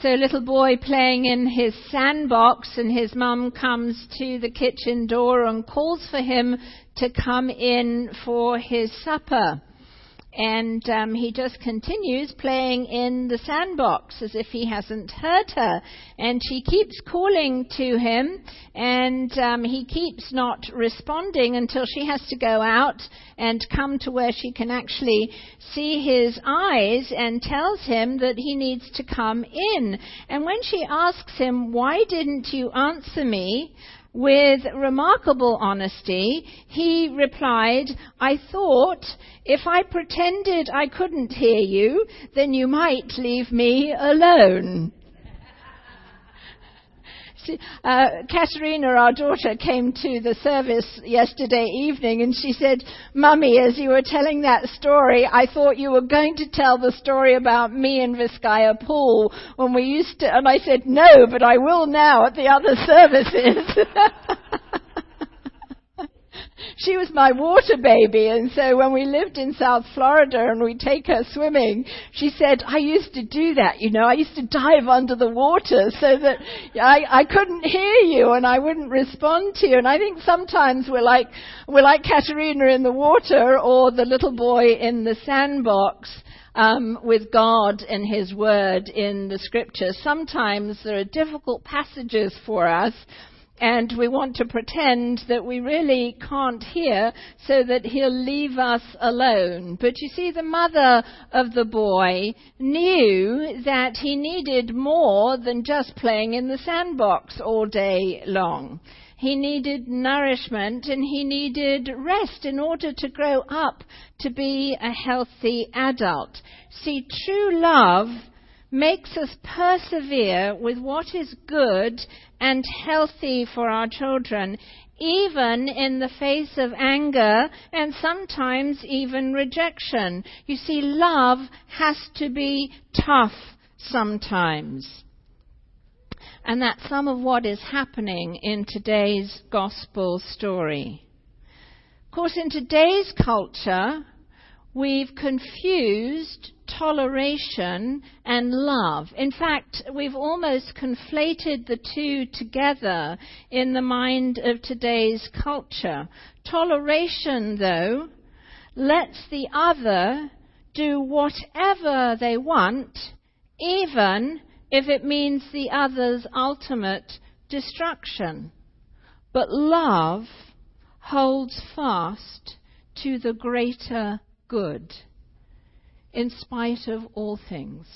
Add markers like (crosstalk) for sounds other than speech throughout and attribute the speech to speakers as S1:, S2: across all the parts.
S1: So little boy playing in his sandbox and his mum comes to the kitchen door and calls for him to come in for his supper and um, he just continues playing in the sandbox as if he hasn't heard her. And she keeps calling to him, and um, he keeps not responding until she has to go out and come to where she can actually see his eyes and tells him that he needs to come in. And when she asks him, Why didn't you answer me? With remarkable honesty, he replied, I thought if I pretended I couldn't hear you, then you might leave me alone uh, Katerina, our daughter, came to the service yesterday evening and she said, Mummy, as you were telling that story, I thought you were going to tell the story about me and Viscaya Pool when we used to, and I said, no, but I will now at the other (laughs) services. (laughs) she was my water baby, and so when we lived in South Florida and we'd take her swimming, she said, I used to do that, you know, I used to dive under the water so that I, I couldn't hear you and I wouldn't respond to you. And I think sometimes we're like, we're like Katerina in the water or the little boy in the sandbox. Um, with God and His Word in the Scripture. Sometimes there are difficult passages for us and we want to pretend that we really can't hear so that he'll leave us alone. But you see, the mother of the boy knew that he needed more than just playing in the sandbox all day long. He needed nourishment and he needed rest in order to grow up to be a healthy adult. See, true love makes us persevere with what is good and healthy for our children, even in the face of anger and sometimes even rejection. You see, love has to be tough sometimes. And that's some of what is happening in today's gospel story. Of course, in today's culture, we've confused toleration and love. In fact, we've almost conflated the two together in the mind of today's culture. Toleration, though, lets the other do whatever they want, even if it means the other's ultimate destruction. But love holds fast to the greater good in spite of all things.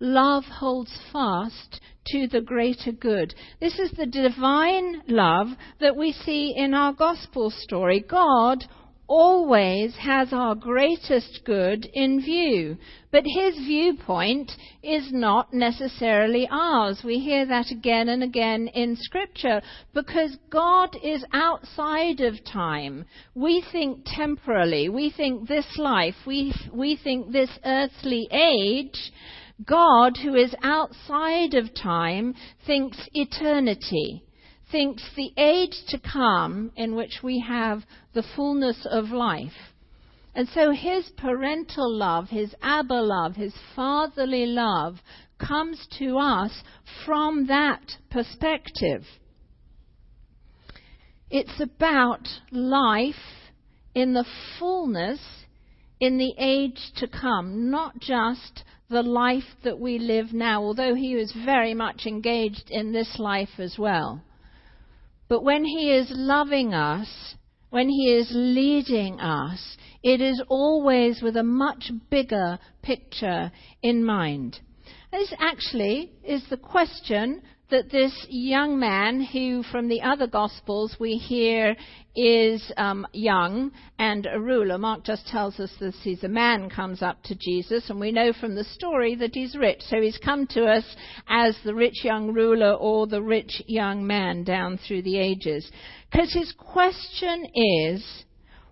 S1: Love holds fast to the greater good. This is the divine love that we see in our gospel story. God always has our greatest good in view. But his viewpoint is not necessarily ours. We hear that again and again in Scripture because God is outside of time. We think temporally. We think this life. We, we think this earthly age. God, who is outside of time, thinks eternity thinks the age to come in which we have the fullness of life. And so his parental love, his Abba love, his fatherly love comes to us from that perspective. It's about life in the fullness in the age to come, not just the life that we live now, although he was very much engaged in this life as well. But when He is loving us, when He is leading us, it is always with a much bigger picture in mind. This actually is the question that this young man, who from the other Gospels we hear is um, young and a ruler, Mark just tells us that he's a man, comes up to Jesus, and we know from the story that he's rich. So he's come to us as the rich young ruler or the rich young man down through the ages. Because his question is,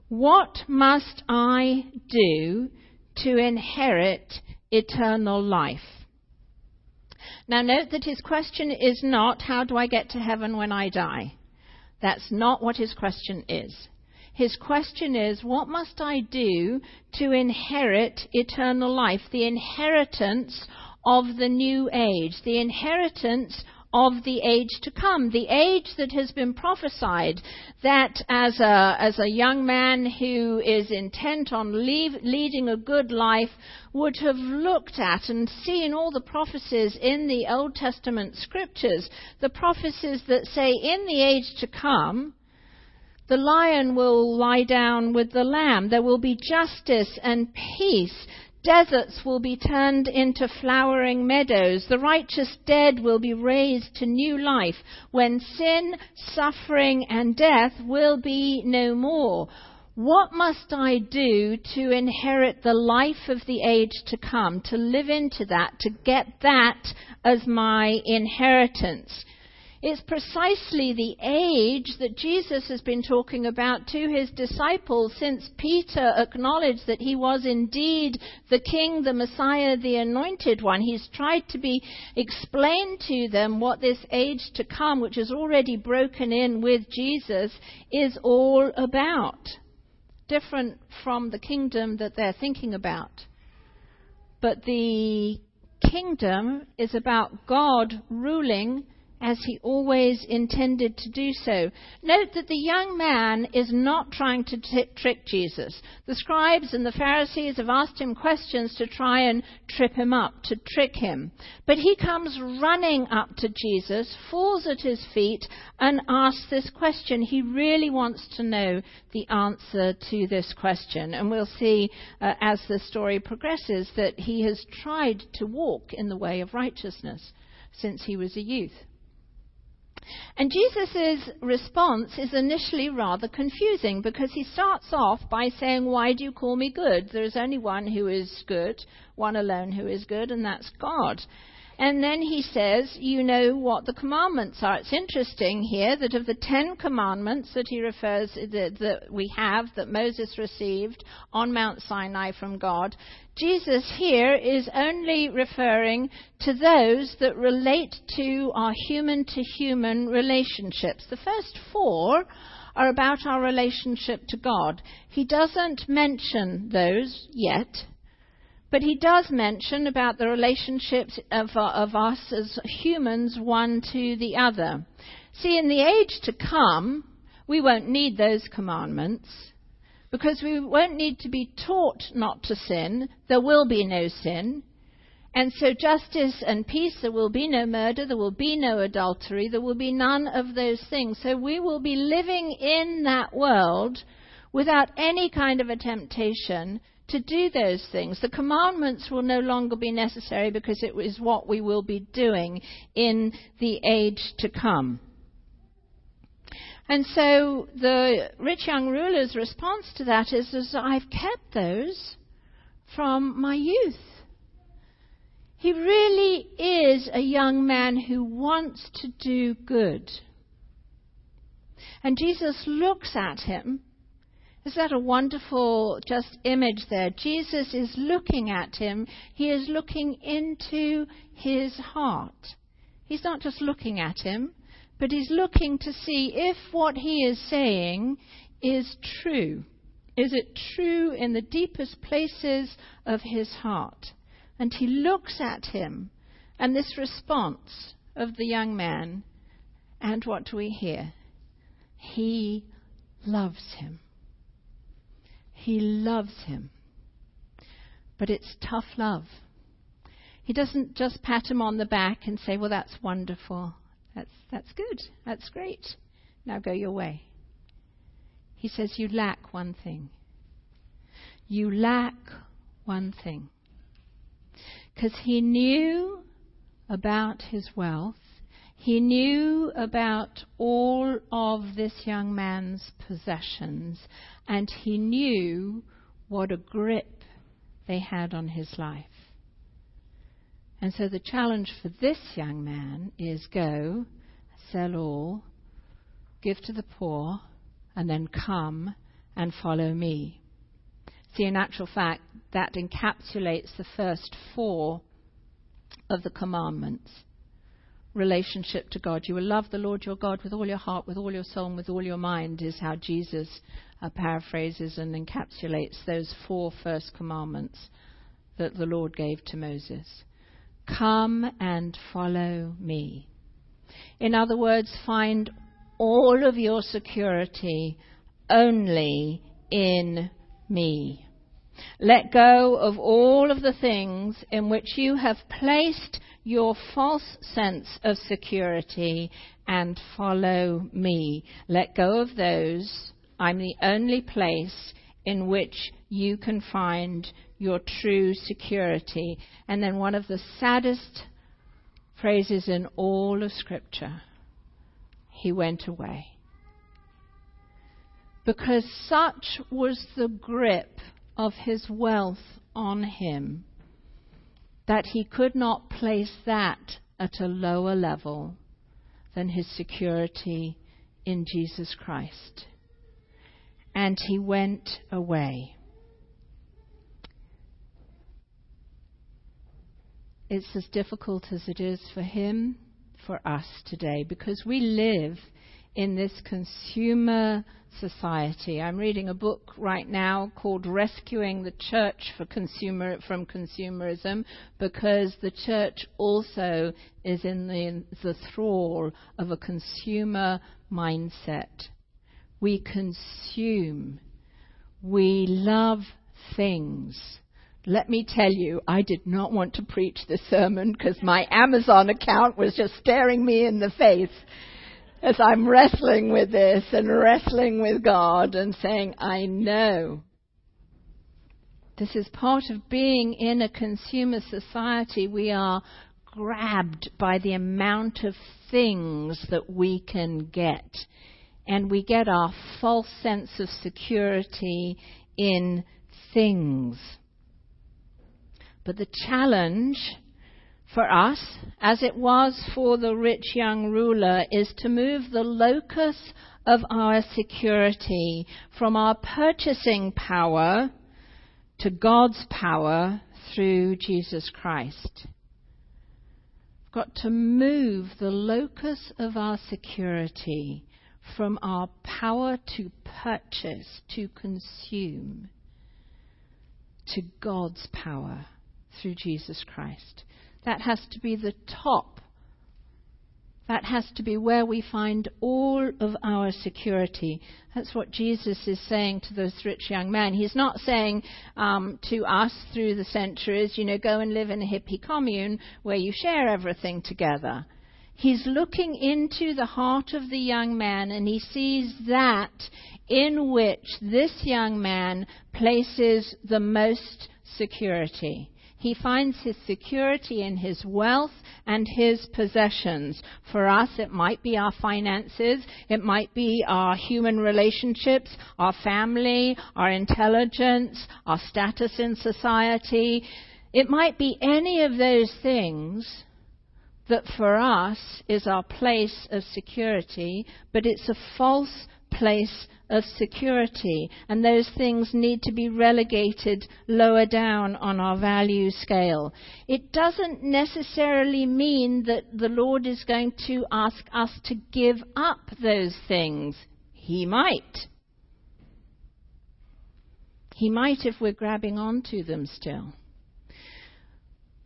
S1: what must I do to inherit eternal life? Now, note that his question is not, How do I get to heaven when I die? That's not what his question is. His question is, What must I do to inherit eternal life? The inheritance of the new age, the inheritance of the age to come, the age that has been prophesied that as a, as a young man who is intent on leave, leading a good life would have looked at and seen all the prophecies in the Old Testament scriptures, the prophecies that say in the age to come, the lion will lie down with the lamb. There will be justice and peace. Deserts will be turned into flowering meadows. The righteous dead will be raised to new life when sin, suffering, and death will be no more. What must I do to inherit the life of the age to come, to live into that, to get that as my inheritance? It's precisely the age that Jesus has been talking about to his disciples since Peter acknowledged that he was indeed the King, the Messiah, the Anointed One. He's tried to be explained to them what this age to come, which is already broken in with Jesus, is all about. Different from the kingdom that they're thinking about. But the kingdom is about God ruling as he always intended to do so. Note that the young man is not trying to t- trick Jesus. The scribes and the Pharisees have asked him questions to try and trip him up, to trick him. But he comes running up to Jesus, falls at his feet, and asks this question. He really wants to know the answer to this question. And we'll see uh, as the story progresses that he has tried to walk in the way of righteousness since he was a youth. And Jesus' response is initially rather confusing because he starts off by saying, Why do you call me good? There is only one who is good, one alone who is good, and that's God. And then he says, You know what the commandments are. It's interesting here that of the Ten Commandments that he refers, that, that we have, that Moses received on Mount Sinai from God, Jesus here is only referring to those that relate to our human to human relationships. The first four are about our relationship to God. He doesn't mention those yet. But he does mention about the relationships of, uh, of us as humans, one to the other. See, in the age to come, we won't need those commandments because we won't need to be taught not to sin. There will be no sin. And so, justice and peace, there will be no murder, there will be no adultery, there will be none of those things. So, we will be living in that world without any kind of a temptation to do those things. The commandments will no longer be necessary because it is what we will be doing in the age to come. And so the rich young ruler's response to that is, is I've kept those from my youth. He really is a young man who wants to do good. And Jesus looks at him is that a wonderful just image there? Jesus is looking at him. He is looking into his heart. He's not just looking at him, but he's looking to see if what he is saying is true. Is it true in the deepest places of his heart? And he looks at him and this response of the young man, and what do we hear? He loves him. He loves him. But it's tough love. He doesn't just pat him on the back and say, Well, that's wonderful. That's, that's good. That's great. Now go your way. He says, You lack one thing. You lack one thing. Because he knew about his wealth, he knew about all of this young man's possessions, and he knew what a grip they had on his life. And so the challenge for this young man is go, sell all, give to the poor, and then come and follow me. See, in actual fact, that encapsulates the first four of the commandments relationship to God. You will love the Lord your God with all your heart, with all your soul, and with all your mind, is how Jesus uh, paraphrases and encapsulates those four first commandments that the Lord gave to Moses. Come and follow me. In other words, find all of your security only in me. Let go of all of the things in which you have placed your false sense of security and follow me. Let go of those. I'm the only place in which you can find your true security. And then one of the saddest phrases in all of Scripture he went away. Because such was the grip of his wealth on him that he could not place that at a lower level than his security in Jesus Christ. And he went away. It's as difficult as it is for him, for us today, because we live in this consumer society. I'm reading a book right now called Rescuing the Church consumer, from Consumerism because the church also is in the, the thrall of a consumer mindset. We consume. We love things. Let me tell you, I did not want to preach this sermon because my Amazon account was just staring me in the face as I'm wrestling with this and wrestling with God and saying, I know. This is part of being in a consumer society. We are grabbed by the amount of things that we can get. And we get our false sense of security in things. But the challenge for us, as it was for the rich young ruler, is to move the locus of our security from our purchasing power to God's power through Jesus Christ. We've got to move the locus of our security from our power to purchase, to consume, to God's power through Jesus Christ. That has to be the top. That has to be where we find all of our security. That's what Jesus is saying to this rich young man. He's not saying um, to us through the centuries, you know, go and live in a hippie commune where you share everything together. He's looking into the heart of the young man and he sees that in which this young man places the most security. He finds his security in his wealth and his possessions. For us, it might be our finances, it might be our human relationships, our family, our intelligence, our status in society. It might be any of those things that for us is our place of security, but it's a false place of security, and those things need to be relegated lower down on our value scale. It doesn't necessarily mean that the Lord is going to ask us to give up those things. He might. He might if we're grabbing onto them still.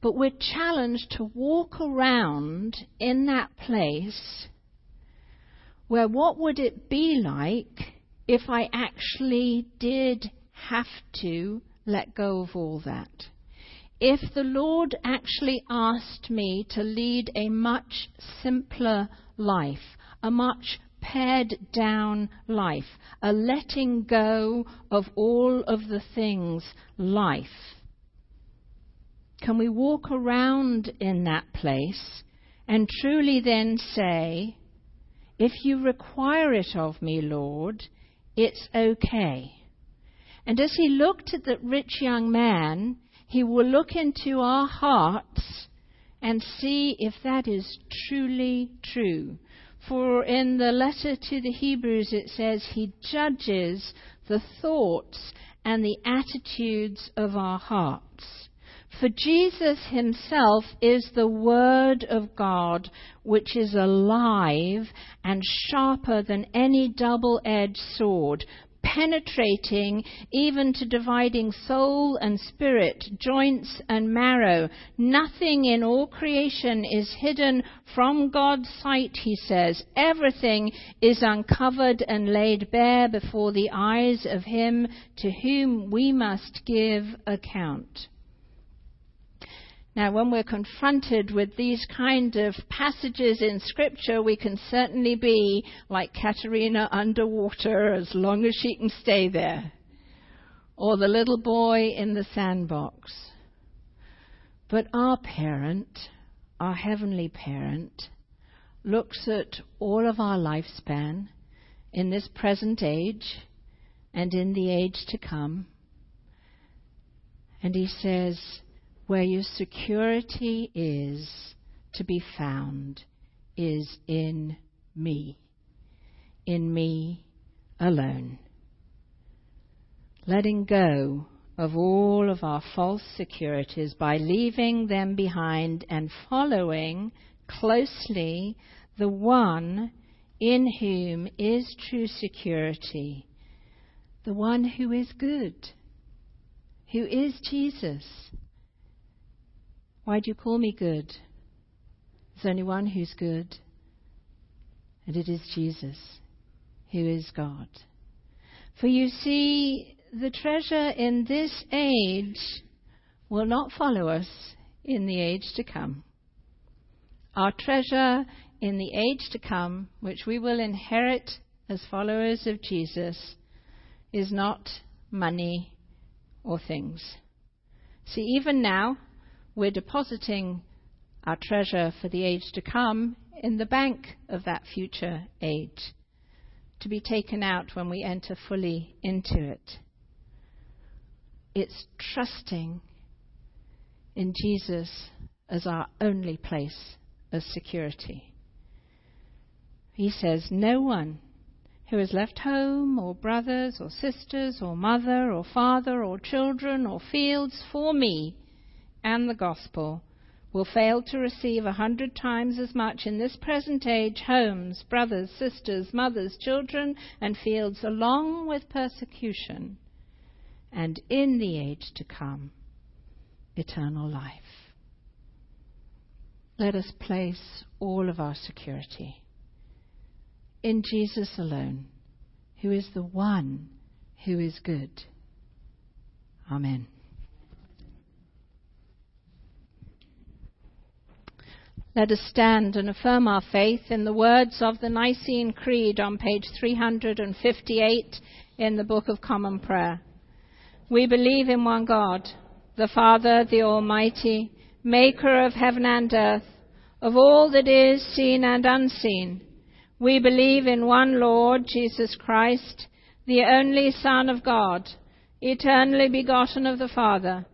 S1: But we're challenged to walk around in that place where what would it be like if I actually did have to let go of all that? If the Lord actually asked me to lead a much simpler life, a much pared down life, a letting go of all of the things life, can we walk around in that place and truly then say, if you require it of me, Lord, it's okay. And as he looked at the rich young man, he will look into our hearts and see if that is truly true. For in the letter to the Hebrews it says he judges the thoughts and the attitudes of our hearts. For Jesus himself is the Word of God, which is alive and sharper than any double edged sword, penetrating even to dividing soul and spirit, joints and marrow. Nothing in all creation is hidden from God's sight, he says. Everything is uncovered and laid bare before the eyes of him to whom we must give account. Now, when we're confronted with these kind of passages in Scripture, we can certainly be like Katerina underwater as long as she can stay there, or the little boy in the sandbox. But our parent, our heavenly parent, looks at all of our lifespan in this present age and in the age to come, and he says, where your security is to be found is in me, in me alone. Letting go of all of our false securities by leaving them behind and following closely the one in whom is true security, the one who is good, who is Jesus why do you call me good? There's only one who's good, and it is Jesus, who is God. For you see, the treasure in this age will not follow us in the age to come. Our treasure in the age to come, which we will inherit as followers of Jesus, is not money or things. See, even now, we're depositing our treasure for the age to come in the bank of that future age, to be taken out when we enter fully into it. It's trusting in Jesus as our only place of security. He says, No one who has left home, or brothers, or sisters, or mother, or father, or children, or fields for me and the gospel will fail to receive a hundred times as much in this present age homes, brothers, sisters, mothers, children, and fields, along with persecution, and in the age to come, eternal life. Let us place all of our security in Jesus alone, who is the one who is good. Amen. Let us stand and affirm our faith in the words of the Nicene Creed on page 358 in the Book of Common Prayer. We believe in one God, the Father, the Almighty, maker of heaven and earth, of all that is seen and unseen. We believe in one Lord, Jesus Christ, the only Son of God, eternally begotten of the Father